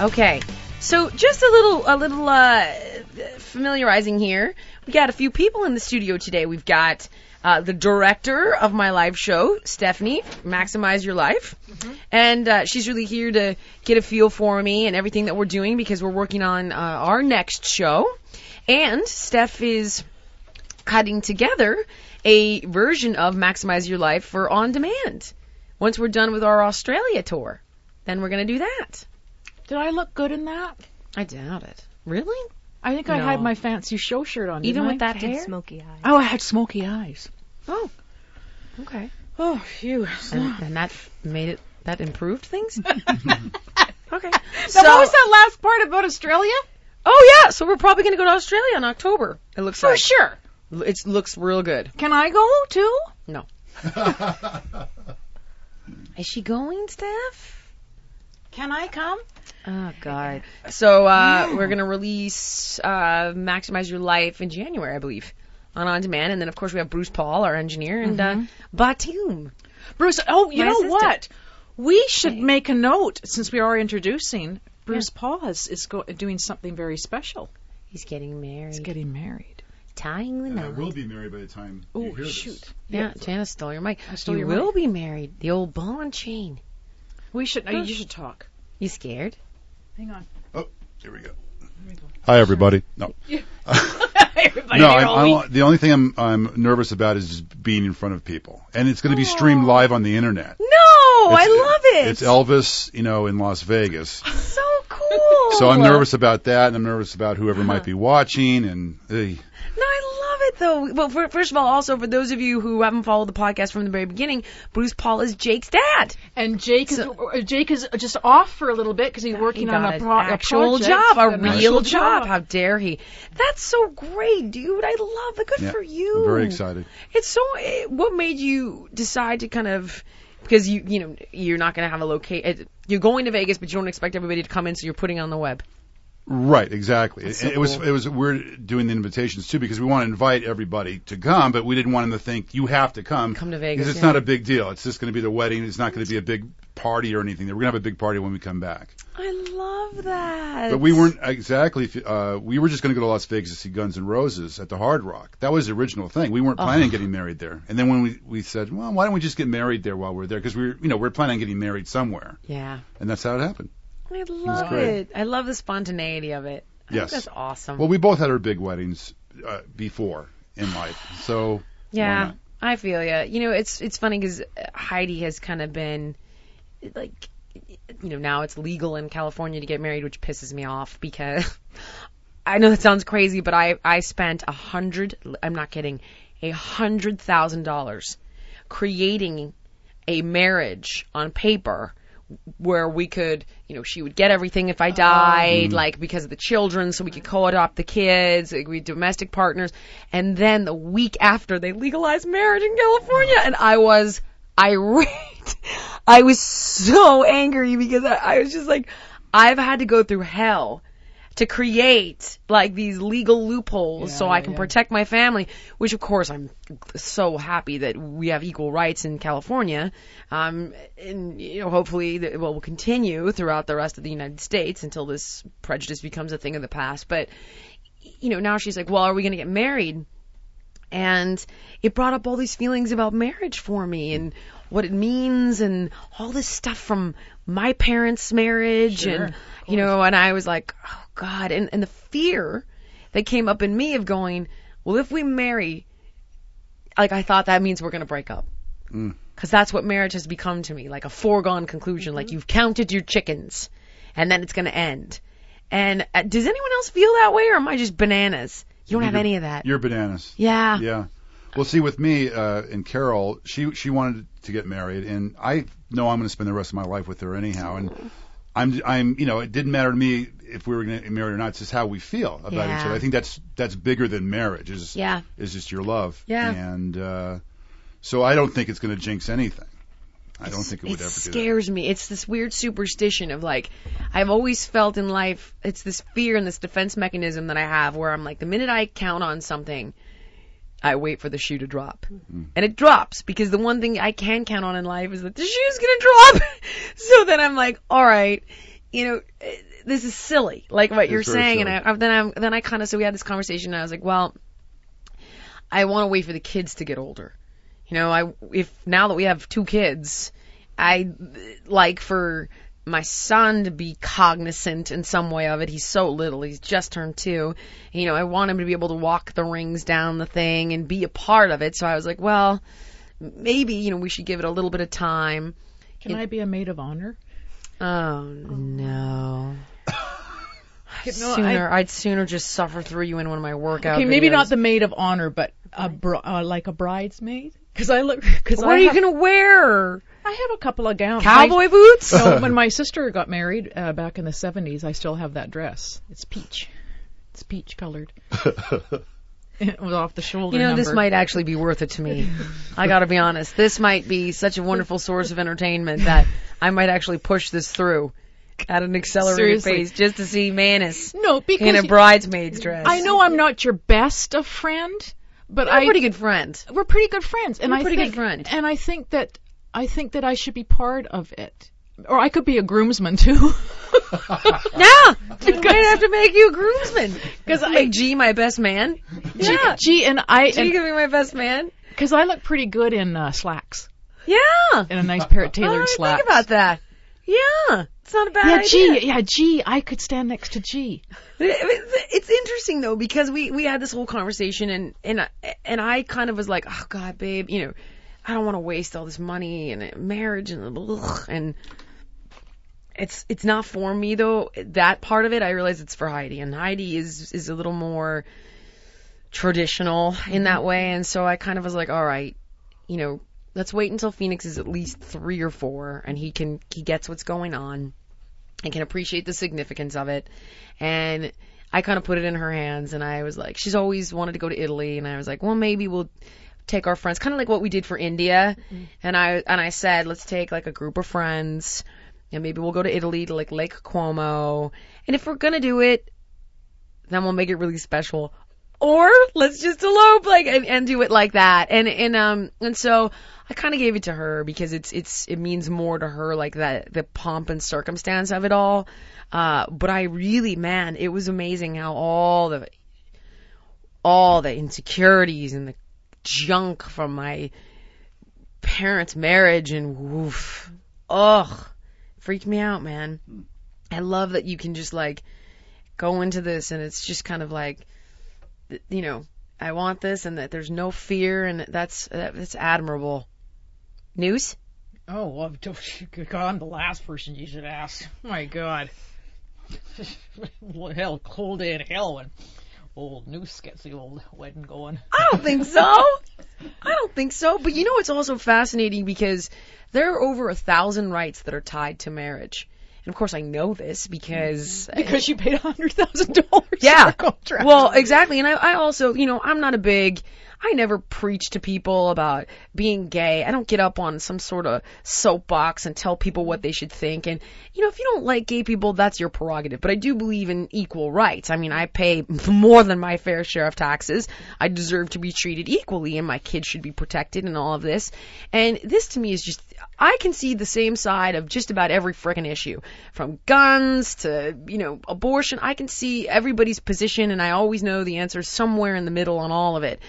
Okay. So just a little a little uh familiarizing here. We got a few people in the studio today. We've got uh, the director of my live show, Stephanie, Maximize Your Life. And uh, she's really here to get a feel for me and everything that we're doing because we're working on uh, our next show. And Steph is cutting together a version of Maximize Your Life for on demand. Once we're done with our Australia tour, then we're going to do that. Did I look good in that? I doubt it. Really? I think I No. had my fancy show shirt on. Even didn't with I? that hair? Smoky eyes. Oh, I had smoky eyes. Oh. Okay. Oh, phew. And, and that made it that improved things? okay. Now, So, what was that last part about Australia? oh yeah, so we're probably going to go to Australia in October. It looks For like. sure. It looks real good. Can I go too? No. Is she going, Steph? Can I come? Oh God. So uh, we're gonna release uh, "Maximize Your Life" in January, I believe, on on demand, and then of course we have Bruce Paul, our engineer, and uh, Batum. Bruce, oh, you My know assistant. what? We should make a note since we are introducing. Bruce Paul is, is go- doing something very special. He's getting married. He's getting married. tying the And I knot. will be married by the time you Oh, hear shoot. this. Yeah, Janice stole your mic. stole you your will mic. be married. The old ball and chain. We should. Uh, you should talk. You scared? Hang on. Oh, here we go. Hi, everybody. No, Everybody, no. I'm, I'm, the only thing I'm I'm nervous about is just being in front of people, and it's going to be streamed live on the internet. No, Oh, I love it. It's Elvis, you know, in Las Vegas. so cool. So I'm nervous about that, and I'm nervous about whoever might be watching, and eh. No, I love it though. Well, for, first of all, also for those of you who haven't followed the podcast from the very beginning, Bruce Paul is Jake's dad. And Jake is uh, Jake is just off for a little bit because he's working He on a, an pro- a actual project, job, a real actual job. How dare he? That's so great, dude. I love it. Good Yeah, for you. I'm very excited. It's so. What made you decide to kind of? Because you, you know, you're not going to have a locate. You're going to Vegas, but you don't expect everybody to come in, so you're putting it on the web. Right, exactly. It, it was it was we're doing the invitations too because we want to invite everybody to come, but we didn't want them to think you have to come. Come to Vegas, because it's yeah. not a big deal. It's just going to be the wedding. It's not going to be a big party or anything. We're going to have a big party when we come back. I love that. But we weren't exactly. Uh, we were just going to go to Las Vegas to see Guns N' Roses at the Hard Rock. That was the original thing. We weren't planning on getting married there. And then when we we said, well, why don't we just get married there while we're there? Because we're, you know, we're planning on getting married somewhere, Yeah. and that's how it happened. I love great. it. I love the spontaneity of it. I Yes. think that's awesome. Well, we both had our big weddings uh, before in life, so yeah? I feel ya. You know, it's it's funny because Heidi has kind of been like, you know, now it's legal in California to get married, which pisses me off because I know that sounds crazy, but I I spent a hundred. I'm not kidding, a hundred thousand dollars creating a marriage on paper where we could, you know, she would get everything if I oh. died, mm. like because of the children, so we could co-adopt the kids, like, we domestic partners, and then the week after they legalized marriage in California, oh. and I was irate. I was so angry because I, I was just like, I've had to go through hell to create like these legal loopholes so I can yeah. protect my family, which of course I'm so happy that we have equal rights in California. Um, and you know, hopefully that well, will continue throughout the rest of the United States until this prejudice becomes a thing of the past. But you know, now she's like, well, are we going to get married? And it brought up all these feelings about marriage for me and what it means and all this stuff from my parents' marriage Sure, and you know, and I was like, oh God, and and the fear that came up in me of going, well, if we marry, like I thought that means we're going to break up. Mm. Because that's what marriage has become to me, like a foregone conclusion. Like you've counted your chickens, and then it's going to end. And uh, does anyone else feel that way, or am I just bananas? You don't have You're- any of that. You're bananas. Yeah. Yeah. Well, see, with me uh, and Carol, she she wanted to get married, and I know I'm going to spend the rest of my life with her anyhow. And I'm I'm you know it didn't matter to me if we were going to get married or not. It's just how we feel about each other. I think that's that's bigger than marriage. Is Yeah. is just your love. Yeah. And uh, so I don't think it's going to jinx anything. I don't think it would it ever do that. scares me. It's this weird superstition of like, I've always felt in life, it's this fear and this defense mechanism that I have where I'm like, the minute I count on something, I wait for the shoe to drop. And it drops because the one thing I can count on in life is that the shoe's gonna drop. so then I'm like, alright, you know, this is silly, like what you're very saying. And. I, then I'm, then I kind of, so we had this conversation and I was like, well, I want to wait for the kids to get older. You know, I if now that we have two kids, I like for my son to be cognizant in some way of it. He's so little. He's just turned two. You know, I want him to be able to walk the rings down the thing and be a part of it. So I was like, well, maybe, you know, we should give it a little bit of time. Can I be a maid of honor? Oh no. No, sooner, I, would sooner just suffer through you in one of my workout Okay, maybe videos. not the maid of honor, but a br- uh, like a bridesmaid. Because I look. Because What I are you gonna wear? I have a couple of gowns. Cowboy boots? When my sister got married uh, back in the 70s, I still have that dress. It's peach. It's peach colored. it was off the shoulder. You know, number. this might actually be worth it to me. I gotta be honest. This might be such a wonderful source of entertainment that I might actually push this through at an accelerated Seriously. pace just to see Manus no because in a bridesmaid's dress. I know I'm not your best of friend, but You're I a pretty good friend. we're pretty good friends, and You're I pretty good think friend. and I think that I think that I should be part of it, or I could be a groomsman too. Yeah, I'm gonna have to make you a groomsman because I- make G my best man. Yeah, Gee, and I G gonna be my best man. because I look pretty good in uh, slacks, Yeah. in a nice pair of tailored slacks. think about that. Yeah, it's not a bad yeah, idea. G, yeah, G. I could stand next to G. It's interesting though because we we had this whole conversation and and I- and I kind of was like, oh God, babe, you know, I don't want to waste all this money and marriage and ugh, and it's it's not for me though. That part of it, I realize it's for Heidi, and Heidi is is a little more traditional in that mm-hmm. way, and so I kind of was like, all right, you know, let's wait until Phoenix is at least three or four, and he can he gets what's going on and can appreciate the significance of it. And I kind of put it in her hands, and I was like, she's always wanted to go to Italy, and I was like, well, maybe we'll take our friends, kind of like what we did for India. And I and I said, let's take like a group of friends, and maybe we'll go to Italy to like Lake Como. And if we're gonna do it, then we'll make it really special. Or let's just elope like and, and do it like that. And and um and so I kind of gave it to her because it's it's it means more to her like that the pomp and circumstance of it all. Uh, but I really, man, it was amazing how all the all the insecurities and the junk from my parents' marriage and woof, ugh, freaked me out, man. I love that you can just like go into this and it's just kind of like, you know, I want this and that there's no fear and that's that, that's admirable. News? Oh, well, I'm the last person you should ask. My God. hell, cold day in hell when old Noose gets the old wedding going. I don't think so. I don't think so. But you know, it's also fascinating because there are over a thousand rights that are tied to marriage. And of course, I know this because Because you paid a hundred thousand dollars yeah. for a contract. Well, exactly. And I, I also, you know, I'm not a big, I never preach to people about being gay. I don't get up on some sort of soapbox and tell people what they should think. And, you know, if you don't like gay people, that's your prerogative. But I do believe in equal rights. I mean, I pay more than my fair share of taxes. I deserve to be treated equally and my kids should be protected and all of this. And this to me is just, I can see the same side of just about every frickin' issue. From guns to, you know, abortion. I can see everybody's position and I always know the answer is somewhere in the middle on all of it.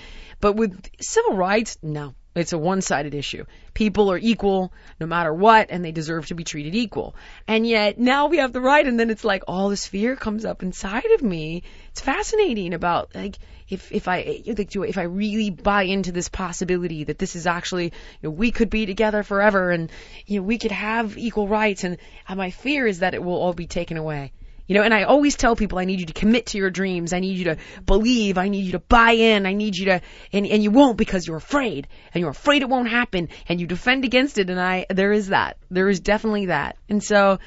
But with civil rights, no. It's a one-sided issue. People are equal no matter what, and they deserve to be treated equal. And yet now we have the right, and then it's like all this fear comes up inside of me. It's fascinating about like if if I like do if I really buy into this possibility that this is actually you know, we could be together forever, and you know we could have equal rights, and, and my fear is that it will all be taken away. You know, and I always tell people I need you to commit to your dreams. I need you to believe. I need you to buy in. I need you to, and, and you won't because you're afraid and you're afraid it won't happen and you defend against it. And I, there is that. There is definitely that. And so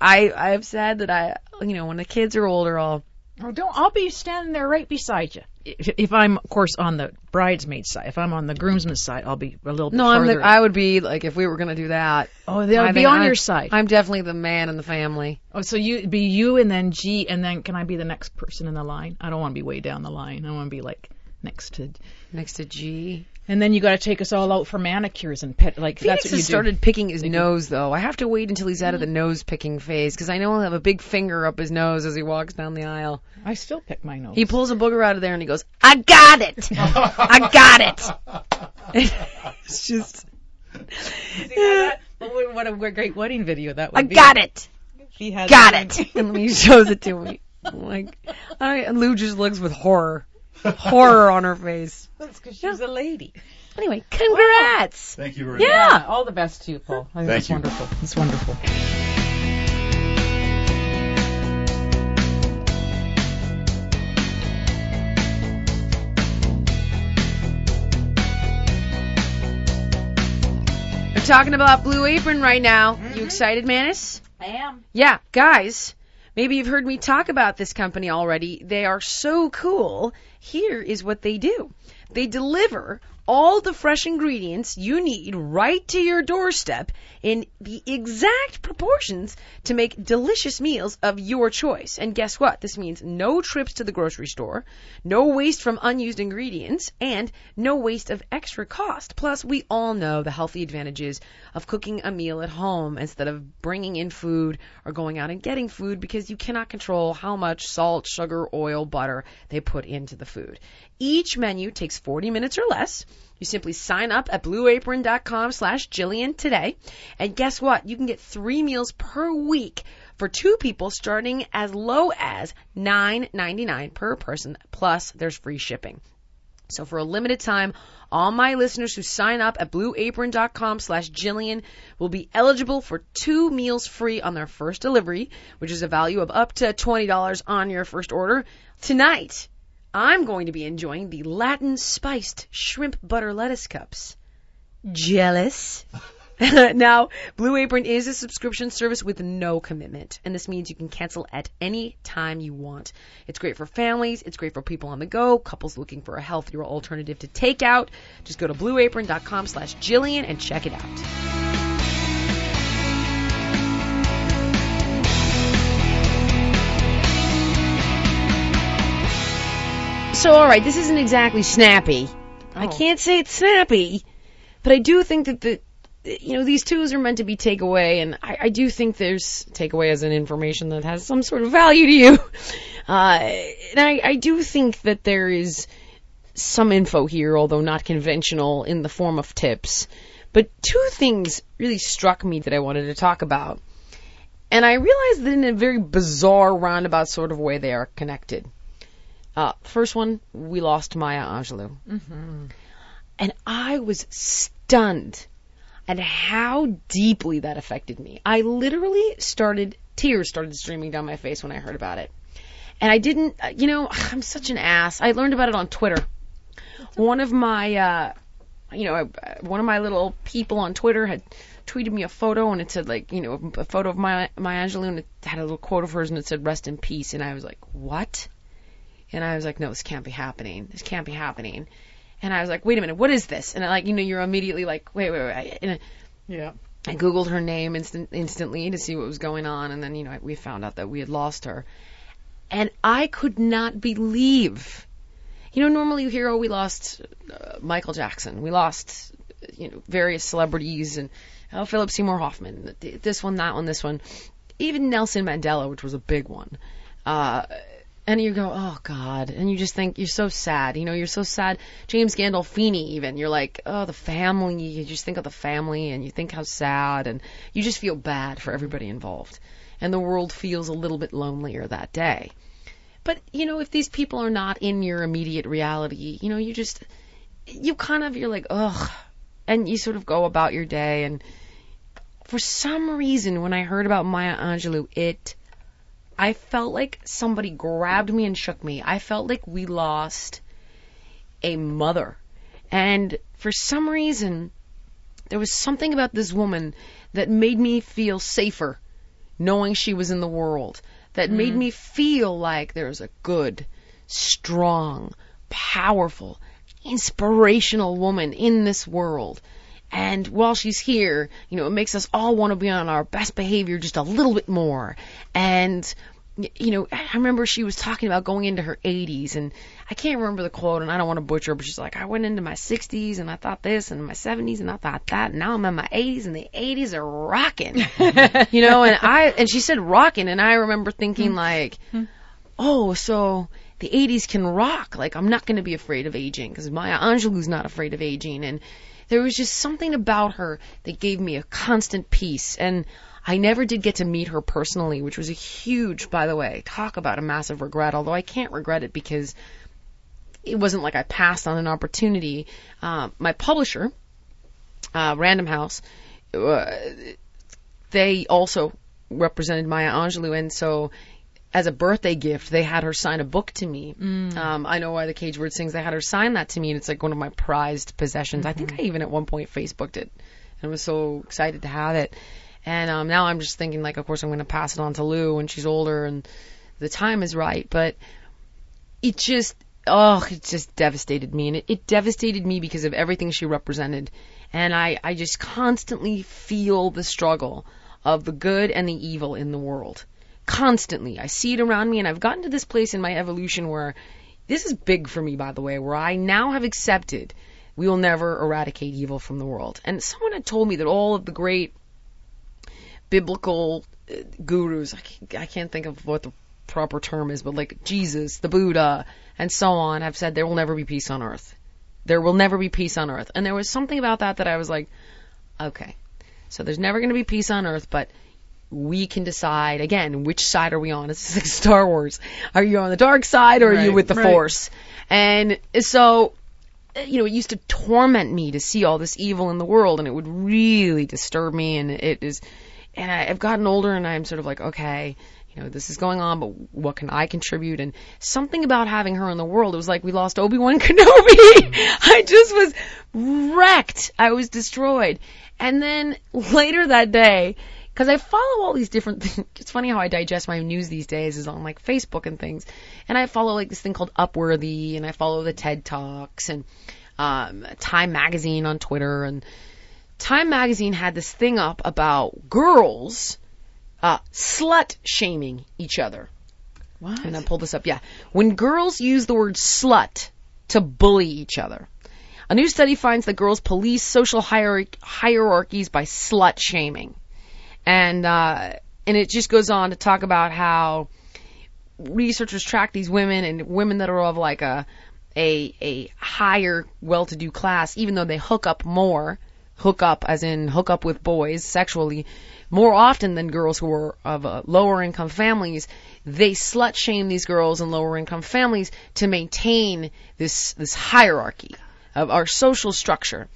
I, I've said that I, you know, when the kids are older, I'll, Oh, don't. I'll be standing there right beside you. If, if I'm, of course, on the bridesmaid side. If I'm on the groomsman's side, I'll be a little bit no, I'm the, I would be like, if we were going to do that. oh, they'll I be on I'm- your side. I'm definitely the man in the family. oh, so you be you and then G, and then can I be the next person in the line? I don't want to be way down the line. I want to be like next to. Next to G. And then you got to take us all out for manicures and pet. Like Phoenix that's what you has do. started picking his nose though. I have to wait until he's out of the nose picking phase because I know he'll have a big finger up his nose as he walks down the aisle. I still pick my nose. He pulls a booger out of there and he goes, "I got it, I got it." it's just, Oh, what a great wedding video that would I be. got it, He has got it, and he shows it to me. I'm like, I, and Lou just looks with horror, horror on her face. That's because she's a lady. Anyway, congrats. Thank you very much. Yeah. All the best to you, Paul. I think Thank it's you. wonderful. It's wonderful. We're talking about Blue Apron right now. You mm-hmm. excited, Manus? I am. Yeah, guys, maybe you've heard me talk about this company already. They are so cool. Here is what they do. They deliver all the fresh ingredients you need right to your doorstep in the exact proportions to make delicious meals of your choice. And guess what? This means no trips to the grocery store, no waste from unused ingredients, and no waste of extra cost. Plus, we all know the healthy advantages of cooking a meal at home instead of bringing in food or going out and getting food because you cannot control how much salt, sugar, oil, butter they put into the food. Each menu takes 40 minutes or less. You simply sign up at blueapron.com slash Jillian today. And guess what? You can get three meals per week for two people starting as low as $9.99 per person. Plus, there's free shipping. So for a limited time, all my listeners who sign up at blueapron.com slash Jillian will be eligible for two meals free on their first delivery, which is a value of up to $20 on your first order. Tonight, I'm going to be enjoying the Latin spiced shrimp butter lettuce cups. Jealous? now, Blue Apron is a subscription service with no commitment, and this means you can cancel at any time you want. It's great for families, it's great for people on the go, couples looking for a healthier alternative to takeout. Just go to blueapron.com slash Jillian and check it out. So, alright, this isn't exactly snappy. I can't say it's snappy, but I do think that the you know these tools are meant to be takeaway, and I, I do think there's takeaway as an information that has some sort of value to you. Uh, and I, I do think that there is some info here, although not conventional, in the form of tips. But two things really struck me that I wanted to talk about. And I realized that in a very bizarre, roundabout sort of way, they are connected. Uh, first one, we lost Maya Angelou. And I was stunned at how deeply that affected me. I literally started, tears started streaming down my face when I heard about it. And I didn't, uh, you know, I'm such an ass. I learned about it on Twitter. One of my, uh, you know, uh, one of my little people on Twitter had tweeted me a photo and it said like, you know, a photo of Maya, Maya Angelou and it had a little quote of hers and it said rest in peace. And I was like, what? And I was like, no, this can't be happening. This can't be happening. And I was like, wait a minute, what is this? And I, like, you know, you're immediately like, wait, wait, wait. And Yeah. I googled her name instant, instantly to see what was going on, and then you know we found out that we had lost her, and I could not believe. You know, normally you hear, oh, we lost uh, Michael Jackson, we lost, you know, various celebrities, and oh, Philip Seymour Hoffman, this one, that one, this one, even Nelson Mandela, which was a big one. Uh, and you go, oh God, and you just think you're so sad. You know, you're so sad. James Gandolfini, even you're like, oh, the family. You just think of the family, and you think how sad, and you just feel bad for everybody involved. And the world feels a little bit lonelier that day. But you know, if these people are not in your immediate reality, you know, you just, you kind of, you're like, ugh, and you sort of go about your day. And for some reason, when I heard about Maya Angelou, it I felt like somebody grabbed me and shook me. I felt like we lost a mother. And for some reason, there was something about this woman that made me feel safer knowing she was in the world, that made mm-hmm. me feel like there was a good, strong, powerful, inspirational woman in this world. And while she's here, you know, it makes us all want to be on our best behavior just a little bit more. And, you know, I remember she was talking about going into her 80s, and I can't remember the quote, and I don't want to butcher, but she's like, I went into my 60s, and I thought this, and my 70s, and I thought that, and now I'm in my 80s, and the 80s are rocking. you know, and I, and she said rocking, and I remember thinking hmm. like, hmm. oh, so the 80s can rock. Like, I'm not going to be afraid of aging because Maya Angelou's not afraid of aging. And there was just something about her that gave me a constant peace. And I never did get to meet her personally, which was a huge, by the way, talk about a massive regret, although I can't regret it because it wasn't like I passed on an opportunity. Uh, my publisher, uh, Random House, uh, they also represented Maya Angelou, and so as a birthday gift, they had her sign a book to me. Um, I know why the caged bird sings. They had her sign that to me, and it's like one of my prized possessions. I think I even at one point Facebooked it, and was so excited to have it. And um, now I'm just thinking, like, of course I'm going to pass it on to Lou when she's older and the time is right. But it just, oh, it just devastated me, and it, it devastated me because of everything she represented. And I, I just constantly feel the struggle of the good and the evil in the world constantly. I see it around me, and I've gotten to this place in my evolution where this is big for me, by the way, where I now have accepted we will never eradicate evil from the world. And someone had told me that all of the great biblical uh, gurus, I can't, I can't think of what the proper term is, but like Jesus, the Buddha, and so on, have said there will never be peace on earth. There will never be peace on earth. And there was something about that that I was like, okay, so there's never going to be peace on earth, but we can decide again which side are we on. It's like Star Wars. Are you on the dark side or are you with the right. Force? And so, uh, you know, it used to torment me to see all this evil in the world, and it would really disturb me. And it is, and I, I've gotten older, and I'm sort of like, okay, you know, this is going on, but what can I contribute? And something about having her in the world, it was like we lost Obi Wan Kenobi. I just was wrecked. I was destroyed. And then later that day, because I follow all these different things. It's funny how I digest my news these days is on like Facebook and things. And I follow like this thing called Upworthy and I follow the TED Talks and um, Time Magazine on Twitter. And Time Magazine had this thing up about girls uh, slut shaming each other. What? And I pulled this up. Yeah. When girls use the word slut to bully each other. A new study finds that girls police social hierarch- hierarchies by slut shaming. And, uh, and it just goes on to talk about how researchers track these women and women that are of like a, a, a higher well-to-do class, even though they hook up more, hook up as in hook up with boys sexually, more often than girls who are of uh, lower income families, they slut shame these girls in lower income families to maintain this this hierarchy of our social structure.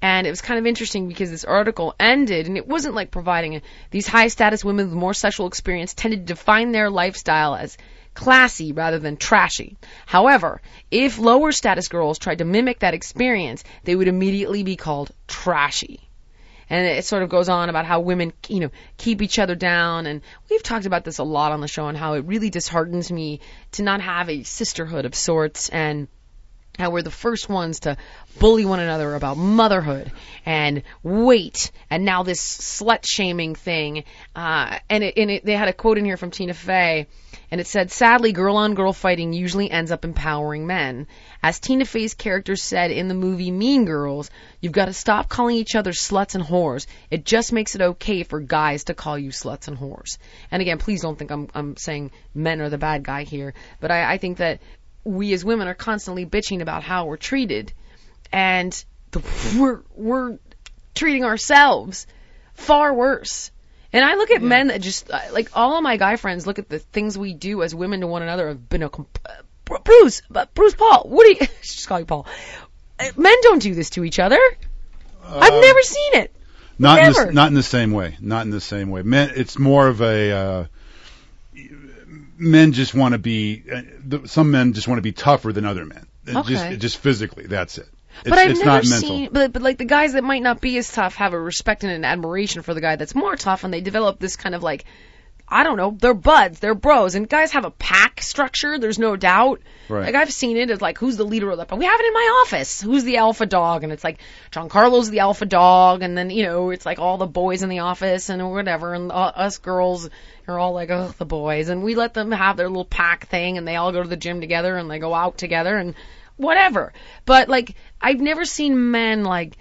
And it was kind of interesting because this article ended, and it wasn't like providing a, these high status women with more sexual experience tended to define their lifestyle as classy rather than trashy. However, if lower status girls tried to mimic that experience, they would immediately be called trashy. And it sort of goes on about how women, you know, keep each other down. And we've talked about this a lot on the show and how it really disheartens me to not have a sisterhood of sorts. And how we're the first ones to bully one another about motherhood and weight, and now this slut shaming thing. Uh, and it, and it, they had a quote in here from Tina Fey, and it said, "Sadly, girl on girl fighting usually ends up empowering men." As Tina Fey's character said in the movie Mean Girls, "You've got to stop calling each other sluts and whores. It just makes it okay for guys to call you sluts and whores." And again, please don't think I'm I'm saying men are the bad guy here, but I, I think that we as women are constantly bitching about how we're treated, and the, we're we're treating ourselves far worse. And I look at men that just uh, like all of my guy friends look at the things we do as women to one another have been a uh, Bruce, but Bruce Paul, what do you just call you Paul? Uh, Men don't do this to each other. I've never seen it. Not in, the, not in the same way. Not in the same way. Men, it's more of a. Uh, men just want to be. Uh, the, some men just want to be tougher than other men. Okay. Just, just physically. That's it. It's, But I've never seen, but but like the guys that might not be as tough have a respect and an admiration for the guy that's more tough, and they develop this kind of like, I don't know, they're buds, they're bros, and guys have a pack structure. There's no doubt. Right. Like I've seen it as like who's the leader of the. Pack. We have it in my office. Who's the alpha dog? And it's like John Carlos the alpha dog, and then you know it's like all the boys in the office and whatever, and uh, us girls are all like oh the boys, and we let them have their little pack thing, and they all go to the gym together, and they go out together, and whatever. But like I've never seen men like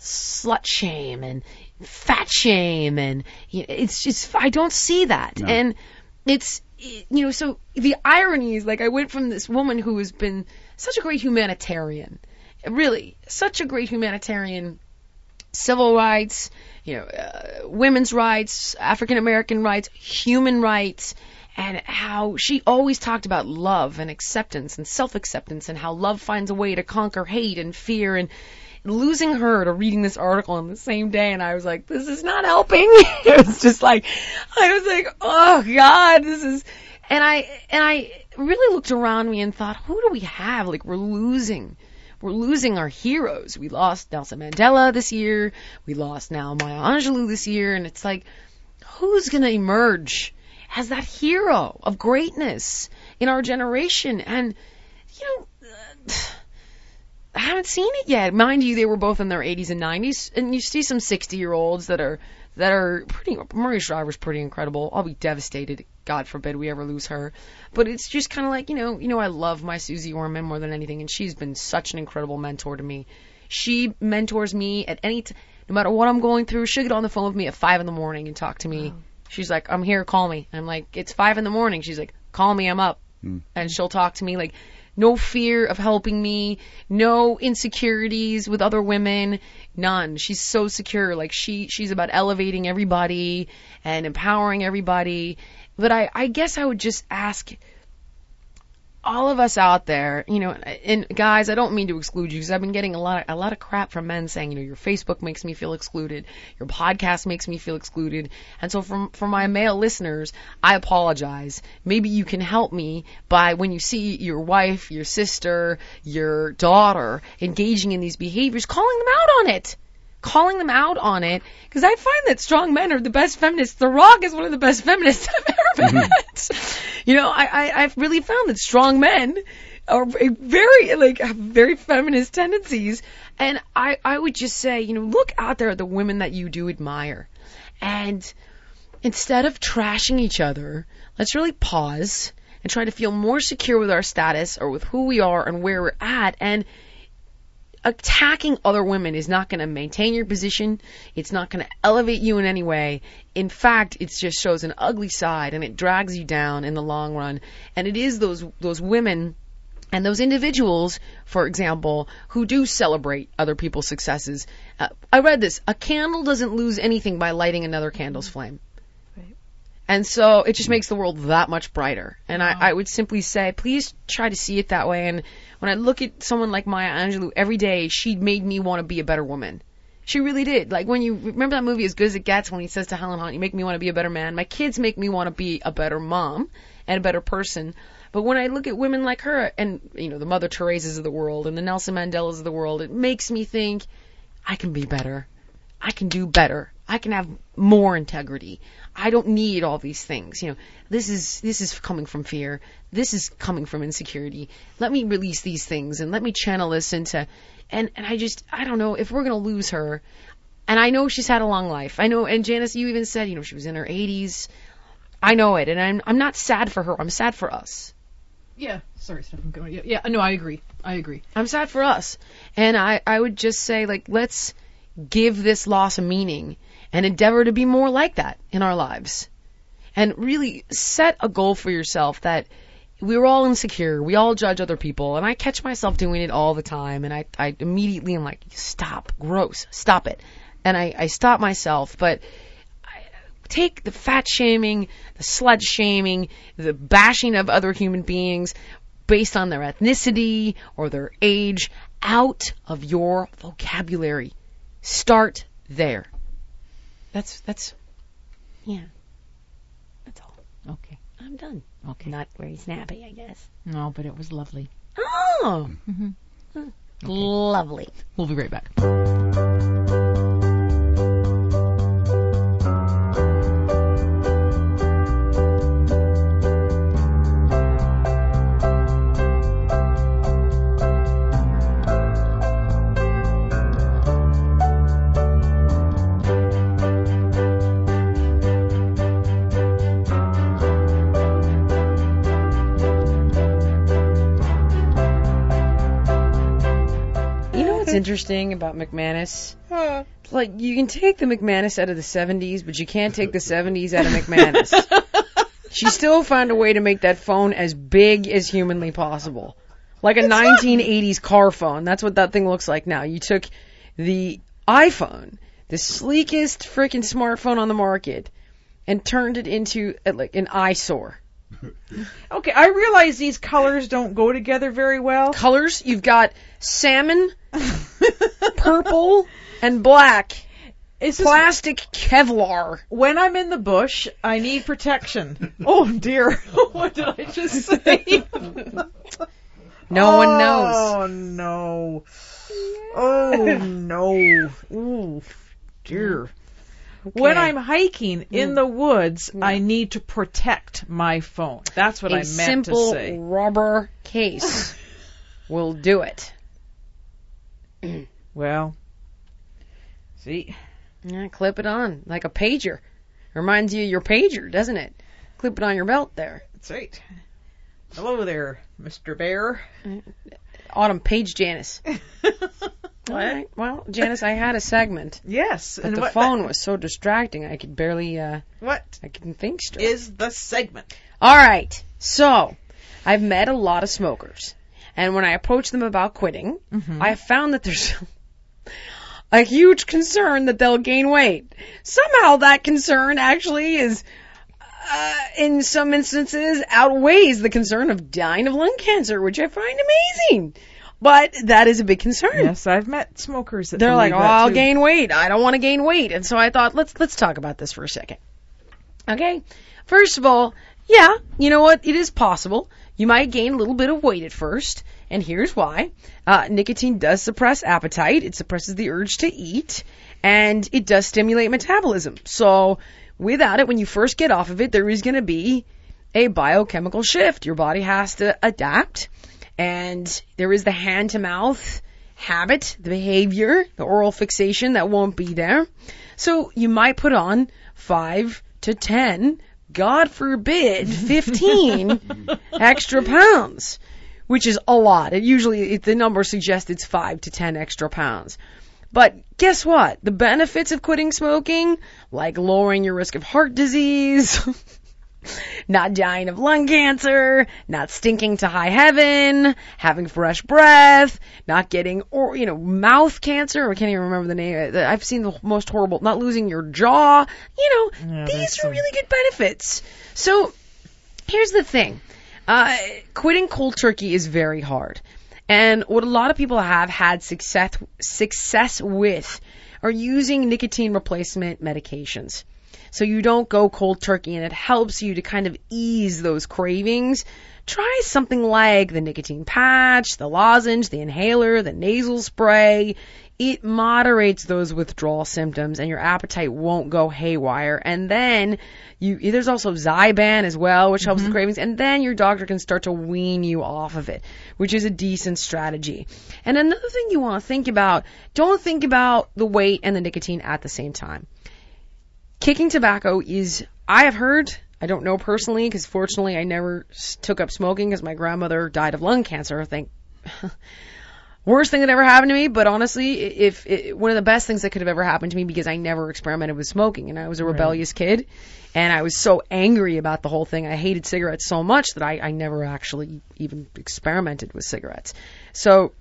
slut shame and fat shame and you know, it's just I don't see that. No. And it's you know so the irony is like I went from this woman who has been such a great humanitarian, really such a great humanitarian, civil rights, you know, uh, women's rights, African American rights, human rights, and how she always talked about love and acceptance and self acceptance and how love finds a way to conquer hate and fear and losing her to reading this article on the same day and I was like, this is not helping. it was just like, I was like, oh God, this is, and I, and I really looked around me and thought, who do we have? Like we're losing. We're losing our heroes. We lost Nelson Mandela this year. We lost now Maya Angelou this year. And it's like, who's going to emerge as that hero of greatness in our generation? And, you know, I haven't seen it yet. Mind you, they were both in their 80s and 90s, and you see some 60 year olds that are that are pretty. Maria Shriver's pretty incredible. I'll be devastated. God forbid we ever lose her. But it's just kind of like you know, you know, I love my Susie Orman more than anything, and she's been such an incredible mentor to me. She mentors me at any, t- no matter what I'm going through. She'll get on the phone with me at five in the morning and talk to me. She's like, "I'm here, call me." I'm like, "It's five in the morning." She's like, "Call me, I'm up." Hmm. And she'll talk to me like no fear of helping me, no insecurities with other women, none. She's so secure. Like she she's about elevating everybody and empowering everybody. But I I guess I would just ask all of us out there, you know, and guys, I don't mean to exclude you because I've been getting a lot of, a lot of crap from men saying, you know, your Facebook makes me feel excluded, your podcast makes me feel excluded, and so from for my male listeners, I apologize. Maybe you can help me by when you see your wife, your sister, your daughter engaging in these behaviors, calling them out on it calling them out on it because I find that strong men are the best feminists. The Rock is one of the best feminists I've ever mm-hmm. met. You know, I, I I've really found that strong men are very like have very feminist tendencies, and I I would just say you know look out there at the women that you do admire, and instead of trashing each other, let's really pause and try to feel more secure with our status or with who we are and where we're at and attacking other women is not going to maintain your position. It's not going to elevate you in any way. In fact, it just shows an ugly side and it drags you down in the long run. And it is those those women and those individuals, for example, who do celebrate other people's successes. Uh, I read this: a candle doesn't lose anything by lighting another candle's flame. And so it just makes the world that much brighter. And I, I would simply say, please try to see it that way. And when I look at someone like Maya Angelou every day, she made me want to be a better woman. She really did. Like when you remember that movie As Good as It Gets when he says to Helen Hunt, "You make me want to be a better man." My kids make me want to be a better mom and a better person. But when I look at women like her and you know the Mother Teresa's of the world and the Nelson Mandelas of the world, it makes me think I can be better. I can do better. I can have more integrity. I don't need all these things. You know, this is this is coming from fear. This is coming from insecurity. Let me release these things and let me channel this into and and I just I don't know if we're going to lose her. And I know she's had a long life. I know and Janice you even said, you know, she was in her 80s. I know it and I'm I'm not sad for her. I'm sad for us. Yeah. Sorry, Steph. I'm going. Yeah, yeah. No, I agree. I agree. I'm sad for us. And I, I would just say, like, let's give this loss a meaning and endeavor to be more like that in our lives. And really set a goal for yourself that we're all insecure. We all judge other people. And I catch myself doing it all the time. And I, I immediately am like, stop, gross, stop it. And I, I stop myself. But I take the fat shaming, the slut shaming, the bashing of other human beings based on their ethnicity or their age out of your vocabulary. Start there. That's that's yeah. That's all. Okay. I'm done. Okay. Not very snappy, I guess. No, but it was lovely. Oh. mhm Lovely. We'll be right back. What's interesting about McManus? Huh. Like you can take the McManus out of the 70s, but you can't take the 70s out of McManus. she still found a way to make that phone as big as humanly possible. Like a 1980s car phone. That's what that thing looks like now. You took the iPhone, the sleekest freaking smartphone on the market, and turned it into uh, like an eyesore. Okay, I realize these colors don't go together very well. Colors, you've got salmon, purple, and black. It's Plastic Kevlar. when I'm in the bush, I need protection. oh dear, what did I just say? No one oh, knows. Oh no. Oh no. Ooh, dear. When I'm hiking in mm. the woods, I need to protect my phone. That's what a I meant simple to say. A simple rubber case will do it. Well, see, Yeah, clip it on like a pager. Reminds you of your pager, doesn't it? Clip it on your belt there. that's right. Hello there, Mr. Bear. Uh, Autumn Page Janice. All right. Well, Janice, I had a segment, yes, but and the what phone was so distracting I could barely uh what I couldn't think straight. is the segment? All right. So, I've met a lot of smokers. And when I approach them about quitting, Mm-hmm. I have found that there's a huge concern that they'll gain weight. Somehow that concern actually is, uh, in some instances, outweighs the concern of dying of lung cancer, which I find amazing. But that is a big concern. Yes, I've met smokers that They're like, oh, I'll too. gain weight. I don't want to gain weight. And so I thought, let's let's talk about this for a second. Okay. First of all, yeah, you know what? It is possible. You might gain a little bit of weight at first, and here's why. Uh, nicotine does suppress appetite. It suppresses the urge to eat, and it does stimulate metabolism. So without it, when you first get off of it, there is going to be a biochemical shift. Your body has to adapt, and there is the hand to mouth habit, the behavior, the oral fixation that won't be there. So you might put on five to ten, God forbid, 15 extra pounds, which is a lot. It usually, it, the number suggests it's five to ten extra pounds. But guess what? The benefits of quitting smoking, like lowering your risk of heart disease, not dying of lung cancer, not stinking to high heaven, having fresh breath, not getting or you know mouth cancer. I can't even remember the name. I've seen the most horrible. Not losing your jaw. You know, Yeah, these are really good benefits. So here's the thing. Uh, quitting cold turkey is very hard. And what a lot of people have had success success with are using nicotine replacement medications. So you don't go cold turkey and it helps you to kind of ease those cravings. Try something like the nicotine patch, the lozenge, the inhaler, the nasal spray. It moderates those withdrawal symptoms and your appetite won't go haywire. And then you, there's also Zyban as well, which helps with mm-hmm. cravings. And then your doctor can start to wean you off of it, which is a decent strategy. And another thing you want to think about, don't think about the weight and the nicotine at the same time kicking tobacco is I have heard I don't know personally because fortunately I never took up smoking because my grandmother died of lung cancer. I think worst thing that ever happened to me. But honestly, if it, one of the best things that could have ever happened to me because I never experimented with smoking and I was a rebellious kid and I was so angry about the whole thing. I hated cigarettes so much that I, I never actually even experimented with cigarettes. So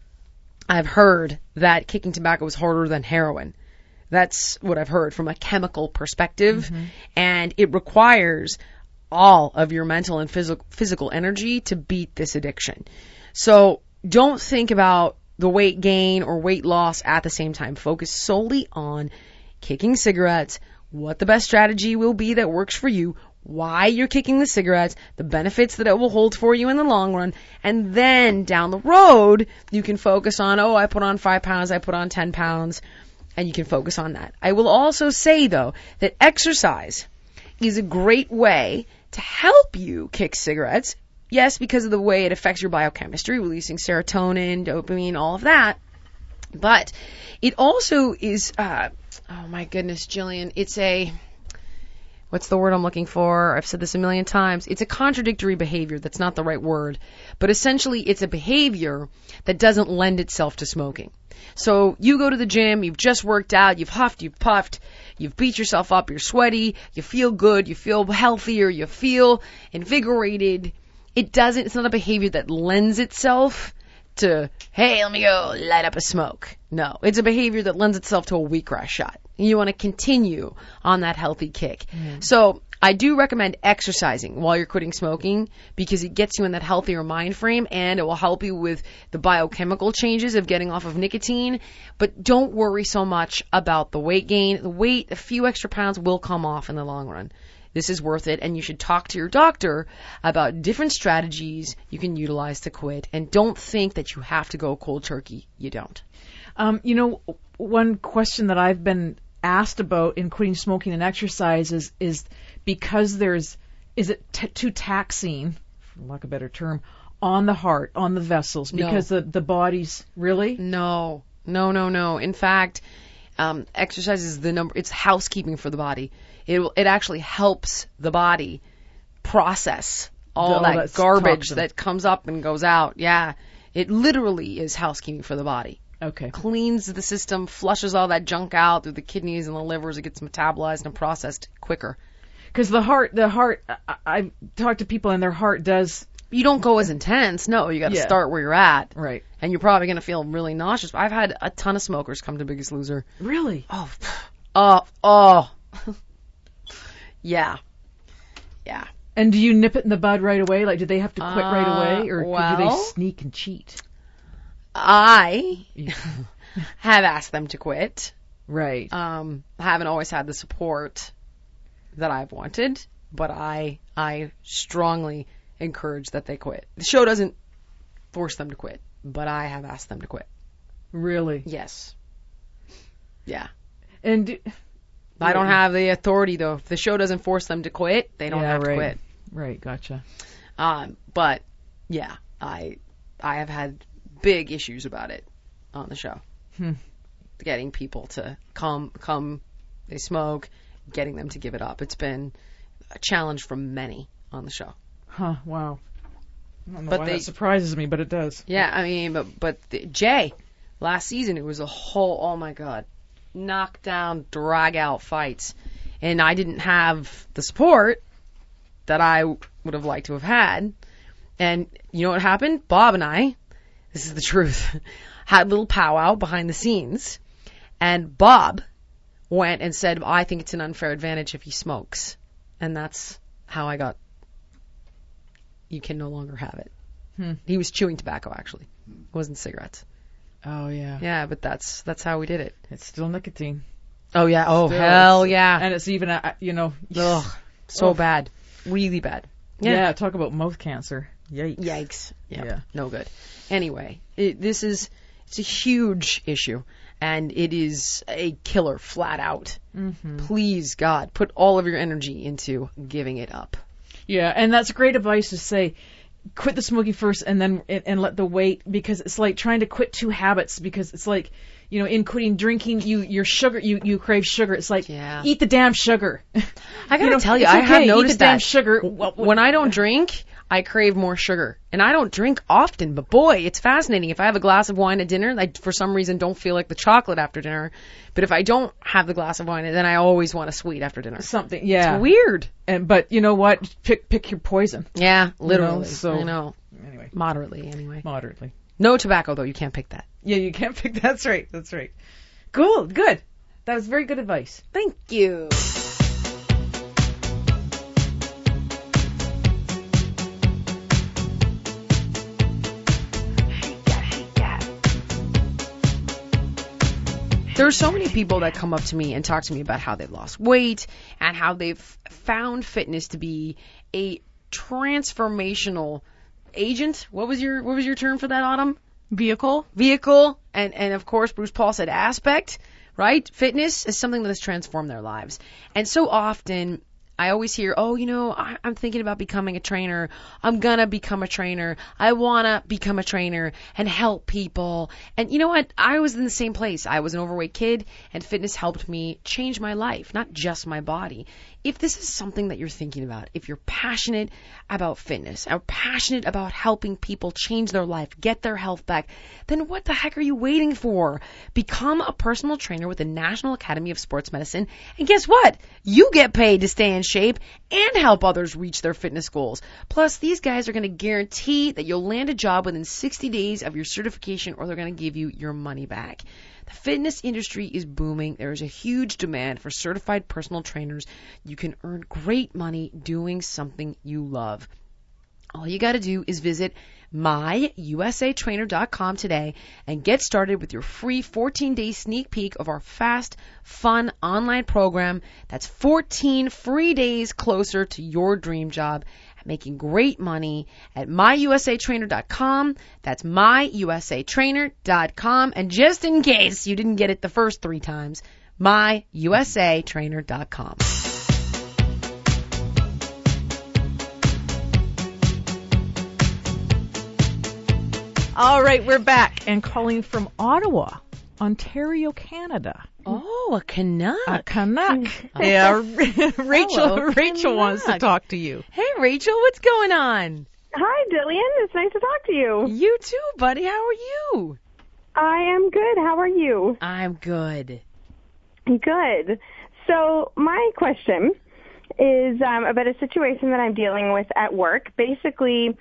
I've heard that kicking tobacco is harder than heroin. That's what I've heard from a chemical perspective. Mm-hmm. And it requires all of your mental and physical, physical energy to beat this addiction. So don't think about the weight gain or weight loss at the same time. Focus solely on kicking cigarettes, what the best strategy will be that works for you, why you're kicking the cigarettes, the benefits that it will hold for you in the long run, and then down the road, you can focus on, oh, I put on five pounds, I put on 10 pounds, and you can focus on that. I will also say though, that exercise is a great way to help you kick cigarettes. Yes, because of the way it affects your biochemistry, releasing serotonin, dopamine, all of that. But it also is, uh, oh my goodness, Jillian, it's a, what's the word I'm looking for? I've said this a million times. It's a contradictory behavior. That's not the right word. But essentially, it's a behavior that doesn't lend itself to smoking. So you go to the gym, you've just worked out, you've huffed, you've puffed, you've beat yourself up, you're sweaty, you feel good, you feel healthier, you feel invigorated. It doesn't, it's not a behavior that lends itself to, hey, let me go light up a smoke. No, it's a behavior that lends itself to a wheatgrass shot. You want to continue on that healthy kick. So I do recommend exercising while you're quitting smoking because it gets you in that healthier mind frame and it will help you with the biochemical changes of getting off of nicotine. But don't worry so much about the weight gain. The weight, a few extra pounds will come off in the long run. This is worth it, and you should talk to your doctor about different strategies you can utilize to quit. And don't think that you have to go cold turkey. You don't. Um, you know, one question that I've been asked about in quitting smoking and exercise is, is because there's, is it t- too taxing, for lack of a better term, on the heart, on the vessels, No. because the, the body's, really? No, no, no, no. In fact, um, exercise is the number. It's housekeeping for the body. It it actually helps the body process all All that that's garbage toxin. that comes up and goes out. Yeah, it literally is housekeeping for the body. Okay. Cleans the system, flushes all that junk out through the kidneys and the livers. It gets metabolized and processed quicker. Because the heart, the heart, I, I've talked to people and their heart does, You don't go as intense. No, you got to Yeah. start where you're at, right. and you're probably going to feel really nauseous. I've had a ton of smokers come to Biggest Loser. Really? Oh, oh, oh. yeah. Yeah. And do you nip it in the bud right away? Like, do they have to quit right Uh, away, or do they sneak and cheat? I have asked them to quit. Right. Um, I haven't always had the support that I've wanted, but I I strongly encourage that they quit. The show doesn't force them to quit, but I have asked them to quit. really. Yes. Yeah. And do, I don't have the authority though. If the show doesn't force them to quit, they don't Yeah, have to quit. right. Gotcha. Um, but yeah, I I have had big issues about it on the show. Hmm. Getting people to come come they smoke, getting them to give it up. It's been a challenge for many on the show. Huh. Wow. I don't know But why they- that surprises me, but it does. Yeah, I mean, but but the, Jay, last season it was a whole oh my god, knockdown, drag out fights, and I didn't have the support that I would have liked to have had. And you know what happened? Bob and I, this is the truth, had a little powwow behind the scenes, and Bob went and said, I think it's an unfair advantage if he smokes, and that's how I got. You can no longer have it. Hmm. He was chewing tobacco actually. It wasn't cigarettes. Oh yeah. Yeah, but that's that's how we did it. It's still nicotine. Oh yeah. Oh Still, hell yeah. And it's even, uh, you know, Ugh, so bad. Really bad. yeah. talk about mouth cancer. Yikes. Yikes. Yeah. Yeah. No good. Anyway, it, this is it's a huge issue, and it is a killer, flat out. Mm-hmm. Please, God, put all of your energy into giving it up. Yeah, and that's great advice to say quit the smoking first and then and, let the weight because it's like trying to quit two habits because it's like you know in quitting drinking you your sugar you you crave sugar it's like Yeah. eat the damn sugar I gotta You know, tell you, I okay, have eat the noticed damn sugar. When I don't drink, I crave more sugar, and I don't drink often. But boy, it's fascinating. If I have a glass of wine at dinner, I for some reason don't feel like the chocolate after dinner. But if I don't have the glass of wine, then I always want a sweet after dinner. something yeah It's weird. and but you know what pick pick your poison Yeah, literally. so- I know. anyway Moderately, anyway. moderately No tobacco though. You can't pick that. yeah you can't pick that that's right that's right cool good that was very good advice Thank you. There are so many people that come up to me and talk to me about how they've lost weight and how they've found fitness to be a transformational agent. What was your what was your term for that, Autumn? Vehicle? vehicle and and of course Bruce Paul said aspect, right? Fitness is something that has transformed their lives. And so often I always hear, oh, you know, I, I'm thinking about becoming a trainer. I'm gonna become a trainer. I wanna become a trainer and help people. And you know what? I was in the same place. I was an overweight kid, and fitness helped me change my life, not just my body. If this is something that you're thinking about, if you're passionate about fitness, or passionate about helping people change their life, get their health back, then what the heck are you waiting for? Become a personal trainer with the National Academy of Sports Medicine, and guess what? You get paid to stay in shape and help others reach their fitness goals. Plus, these guys are going to guarantee that you'll land a job within 60 days of your certification, or they're going to give you your money back. The fitness industry is booming. There is a huge demand for certified personal trainers. You can earn great money doing something you love. All you got to do is visit myusatrainer.com today and get started with your free 14-day sneak peek of our fast, fun online program that's 14 free days closer to your dream job making great money at myusatrainer.com. That's myusatrainer.com. And just in case you didn't get it the first three times, myusatrainer.com. all right we're back and calling from ottawa ontario canada Oh, a Canuck. a canuck yeah rachel Hello, rachel wants to talk to you Hey, Rachel, what's going on? Hi, Jillian. It's nice to talk to you. You too, buddy. How are you? I am good. How are you? I'm good. Good. So, my question is um, about a situation that I'm dealing with at work. Basically,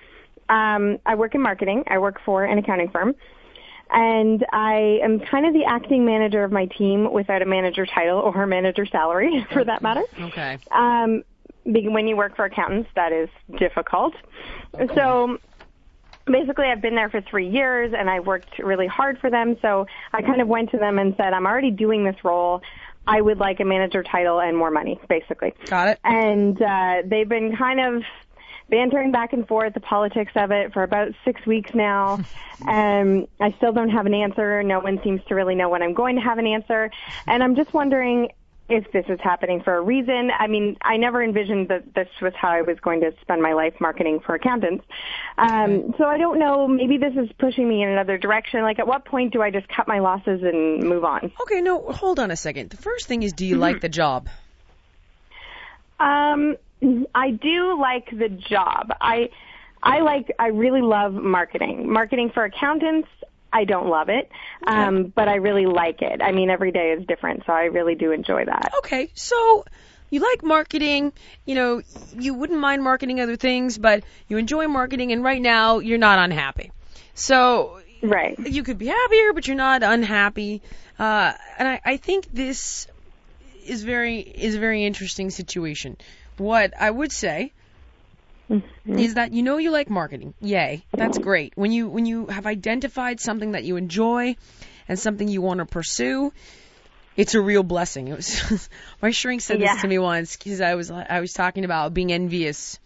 um, I work in marketing. I work for an accounting firm. And I am kind of the acting manager of my team without a manager title or a manager salary, for that matter. Okay. Um, when you work for accountants, that is difficult. Okay. So basically, I've been there for three years and I've worked really hard for them. So I kind of went to them and said, I'm already doing this role. I would like a manager title and more money, basically. Got it. And uh, they've been kind of bantering back and forth the politics of it for about six weeks now. Um, I still don't have an answer. No one seems to really know when I'm going to have an answer. And I'm just wondering if this is happening for a reason. I mean, I never envisioned that this was how I was going to spend my life marketing for accountants. Um, so I don't know. Maybe this is pushing me in another direction. Like, at what point do I just cut my losses and move on? Okay, no, hold on a second. The first thing is, do you like the job? Um, I do like the job. I I like I really love marketing. Marketing for accountants, I don't love it. Um, but I really like it. I mean every day is different, so I really do enjoy that. Okay, so you like marketing, you know, you wouldn't mind marketing other things, but you enjoy marketing, and right now you're not unhappy. So Right. you could be happier, but you're not unhappy. Uh, and I, I think this is very is a very interesting situation. What I would say mm-hmm. is that you know you like marketing. Yay, that's great. When you when you have identified something that you enjoy and something you want to pursue, it's a real blessing. It was my shrink said Yeah. this to me once because I was I was talking about being envious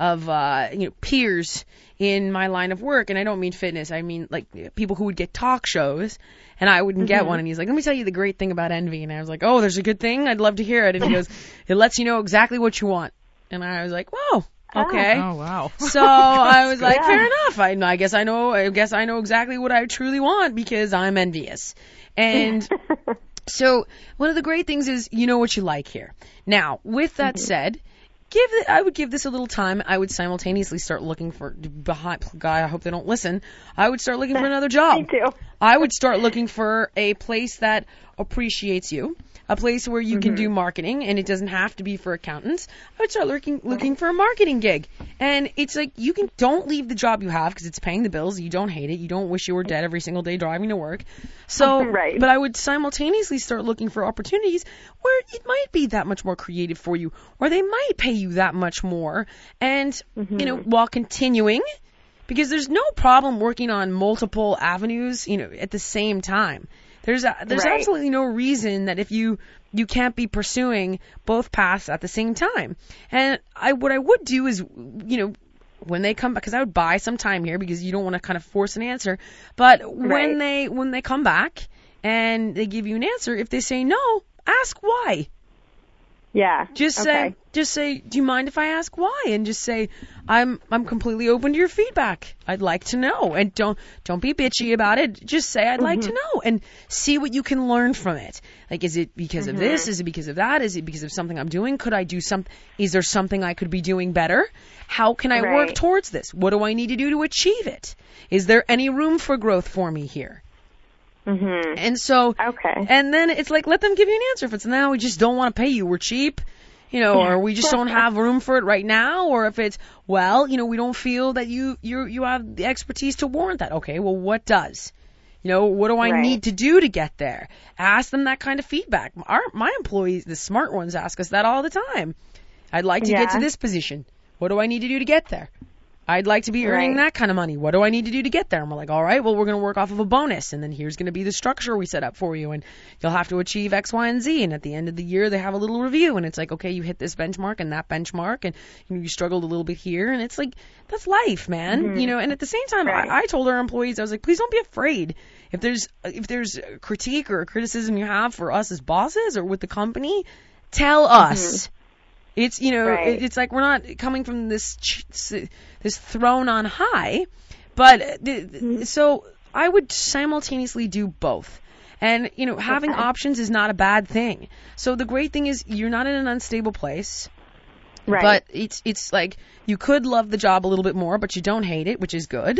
of uh you know peers in my line of work and I don't mean fitness I mean like people who would get talk shows and I wouldn't get one and he's like let me tell you the great thing about envy and I was like oh there's a good thing I'd love to hear it and he goes it lets you know exactly what you want and I was like whoa okay Oh wow. so I was like, Yeah. fair enough. I, I guess I know. I guess I know exactly what I truly want because I'm envious. And so one of the great things is you know what you like here. Now, with that said, give it, I would give this a little time. I would simultaneously start looking for behind. guy. I hope they don't listen. I would start looking for another job. Me too. I would start looking for a place that appreciates you, a place where you can do mm-hmm. marketing, and it doesn't have to be for accountants. I would start looking looking for a marketing gig, and it's like you can don't leave the job you have because it's paying the bills. You don't hate it. You don't wish you were dead every single day driving to work. So, Right. but I would simultaneously start looking for opportunities where it might be that much more creative for you, or they might pay you that much more, and you know mm-hmm. while continuing because there's no problem working on multiple avenues, you know, at the same time. There's a, there's Right. absolutely no reason that if you you can't be pursuing both paths at the same time. And I what I would do is, you know, when they come back, because I would buy some time here because you don't want to kind of force an answer. But when they when they come back and they give you an answer, if they say no, ask why. Yeah. Just okay. say, just say, do you mind if I ask why? And just say, I'm, I'm completely open to your feedback. I'd like to know. And don't, don't be bitchy about it. Just say, I'd like to know and see what you can learn from it. Like, is it because of this? Is it because of that? Is it because of something I'm doing? Could I do some, is there something I could be doing better? How can I work towards this? What do I need to do to achieve it? Is there any room for growth for me here? Mm-hmm. And so, Okay. and then it's like, let them give you an answer. If it's now, we just don't want to pay you, we're cheap, you know, or we just don't have room for it right now, or if it's, well, you know, we don't feel that you, you, you have the expertise to warrant that. Okay, well, what does? You know, what do I Right. need to do to get there? Ask them that kind of feedback. Our, my employees, the smart ones, ask us that all the time. I'd like to get to this position. What do I need to do to get there? I'd like to be earning Right. that kind of money. What do I need to do to get there? And we're like, all right, well, we're going to work off of a bonus, and then here's going to be the structure we set up for you, and you'll have to achieve X, Y, and Z. And at the end of the year, they have a little review, and it's like, okay, you hit this benchmark and that benchmark, and you, know, you struggled a little bit here, and it's like, that's life, man. Mm-hmm. You know. And at the same time, Right. I, I told our employees, I was like, please don't be afraid. If there's if there's critique or a criticism you have for us as bosses or with the company, tell mm-hmm. us. It's you know Right. it's like we're not coming from this ch- this throne on high, but th- th- so I would simultaneously do both. And you know having Okay. options is not a bad thing. So the great thing is you're not in an unstable place. Right. But it's it's like you could love the job a little bit more, but you don't hate it, which is good.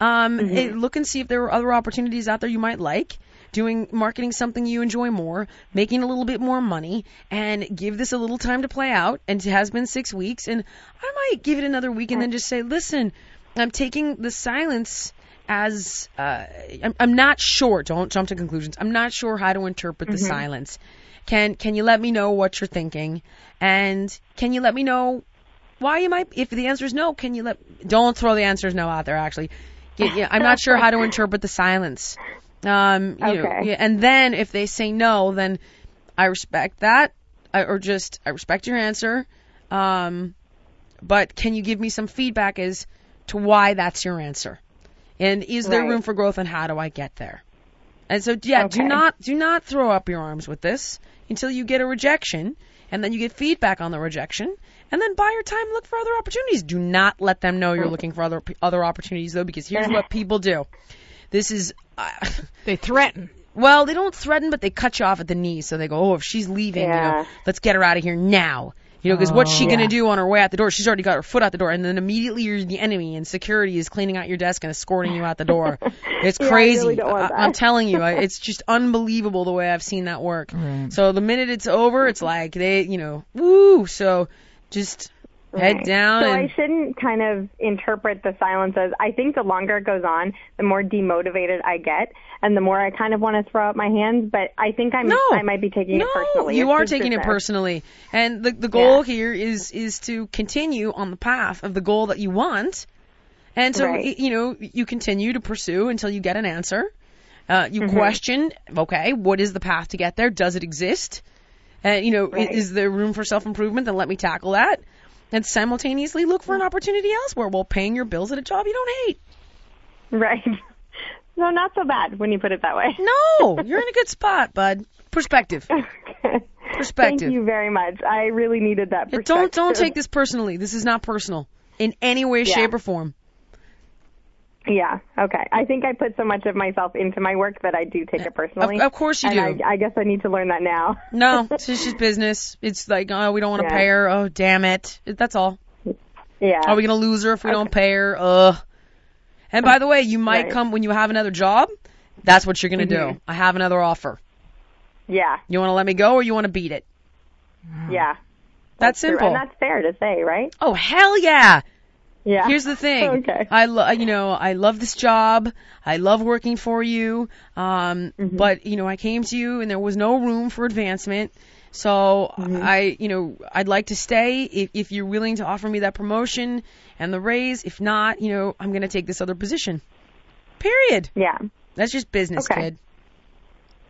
Um, Mm-hmm. eh, look and see if there are other opportunities out there you might like. Doing marketing something you enjoy more, making a little bit more money, and give this a little time to play out. And it has been six weeks, and I might give it another week and then just say, listen, I'm taking the silence as uh, I'm, I'm not sure. Don't jump to conclusions. I'm not sure how to interpret the silence. Can can you let me know what you're thinking? And can you let me know why you might? If the answer is no, can you let? Don't throw the answers no out there. Actually, yeah, yeah, I'm not sure how to interpret the silence. Um, you know, Okay. yeah, and then if they say no, then I respect that, I, or just I respect your answer. Um, but can you give me some feedback as to why that's your answer? And is there Right. room for growth and how do I get there? And so yeah, do not do not throw up your arms with this until you get a rejection and then you get feedback on the rejection and then buy your time look for other opportunities. Do not let them know you're looking for other other opportunities though because here's what people do. This is uh, They threaten. well, they don't threaten, but they cut you off at the knees. So they go, "Oh, if she's leaving, you know, Yeah. let's get her out of here now." You know, because what's she Oh. gonna do on her way out the door? She's already got her foot out the door, and then immediately you're the enemy, and security is cleaning out your desk and escorting you out the door. It's Yeah, I crazy. really don't want I, am telling you, I- it's just unbelievable the way I've seen that work. Right. So the minute it's over, it's like they, you know, woo. So just head Right. down So and I shouldn't kind of interpret the silence as I think the longer it goes on, the more demotivated I get, and the more I kind of want to throw up my hands. But I think I'm No. I might be taking no, it personally. you are taking it personally. And the the goal here is is to continue on the path of the goal that you want. And so Right. you know, you continue to pursue until you get an answer. Uh, you question, okay, what is the path to get there? Does it exist? And you know, Right. is there room for self improvement? Then let me tackle that. And simultaneously look for an mm. opportunity elsewhere while paying your bills at a job you don't hate. Right. No, not so bad when you put it that way. No, you're in a good spot, bud. Perspective. Okay. Perspective. Thank you very much. I really needed that perspective. Don't don't take this personally. This is not personal in any way, Yeah. shape, or form. Yeah. Okay. I think I put so much of myself into my work that I do take it personally. Of, of course you and do. I, I guess I need to learn that now. no, it's just business. It's like, oh, we don't want to Yeah. pay her. Oh, damn it. That's all. Yeah. Are we gonna lose her if we don't pay her? Ugh. And by the way, you might Right. come when you have another job. That's what you're gonna do. Mhm. I have another offer. yeah. You want to let me go or you want to beat it? Yeah. That's true. simple. And that's fair to say, right? Oh hell yeah! Yeah. Here's the thing. Okay. I lo- you know, I love this job. I love working for you. Um, Mm-hmm. but you know, I came to you and there was no room for advancement. So Mm-hmm. I, you know, I'd like to stay if, if you're willing to offer me that promotion and the raise. If not, you know, I'm gonna take this other position. Period. Yeah. That's just business, Okay. kid.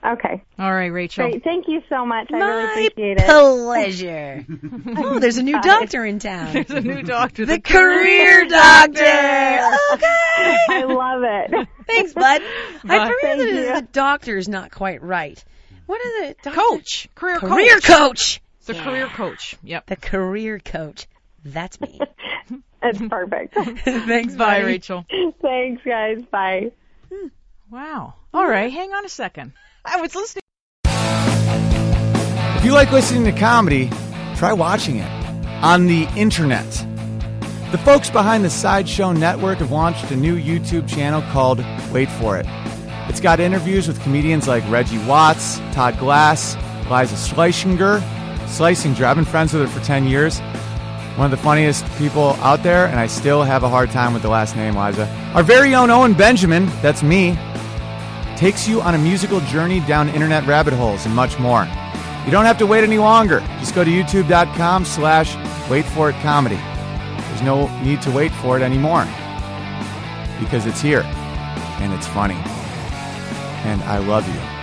Okay. All right, Rachel. Great. Thank you so much. I My really appreciate it. pleasure. oh, there's a new Bye. doctor in town. There's a new doctor. the career doctor. Okay. I love it. Thanks, bud. Bye. I forget Thank that you. the doctor's not quite right. What is it? Doctor? coach, career, Career coach. coach. The career coach. Yep. The career coach. That's me. It's perfect. Thanks, Bye, buddy. Rachel. Thanks, guys. Bye. Hmm. Wow. All right, hang on a second. I was listening. If you like listening to comedy, try watching it on the internet. The folks behind the Sideshow Network have launched a new YouTube channel called Wait For It. It's got interviews with comedians like Reggie Watts, Todd Glass, Liza Schleichinger. Schleichinger, I've been friends with her for 10 years. One of the funniest people out there, and I still have a hard time with the last name, Liza. Our very own Owen Benjamin, that's me, takes you on a musical journey down internet rabbit holes and much more. You don't have to wait any longer. Just go to youtube.com slash wait for it comedy. There's no need to wait for it anymore because it's here and it's funny. And I love you.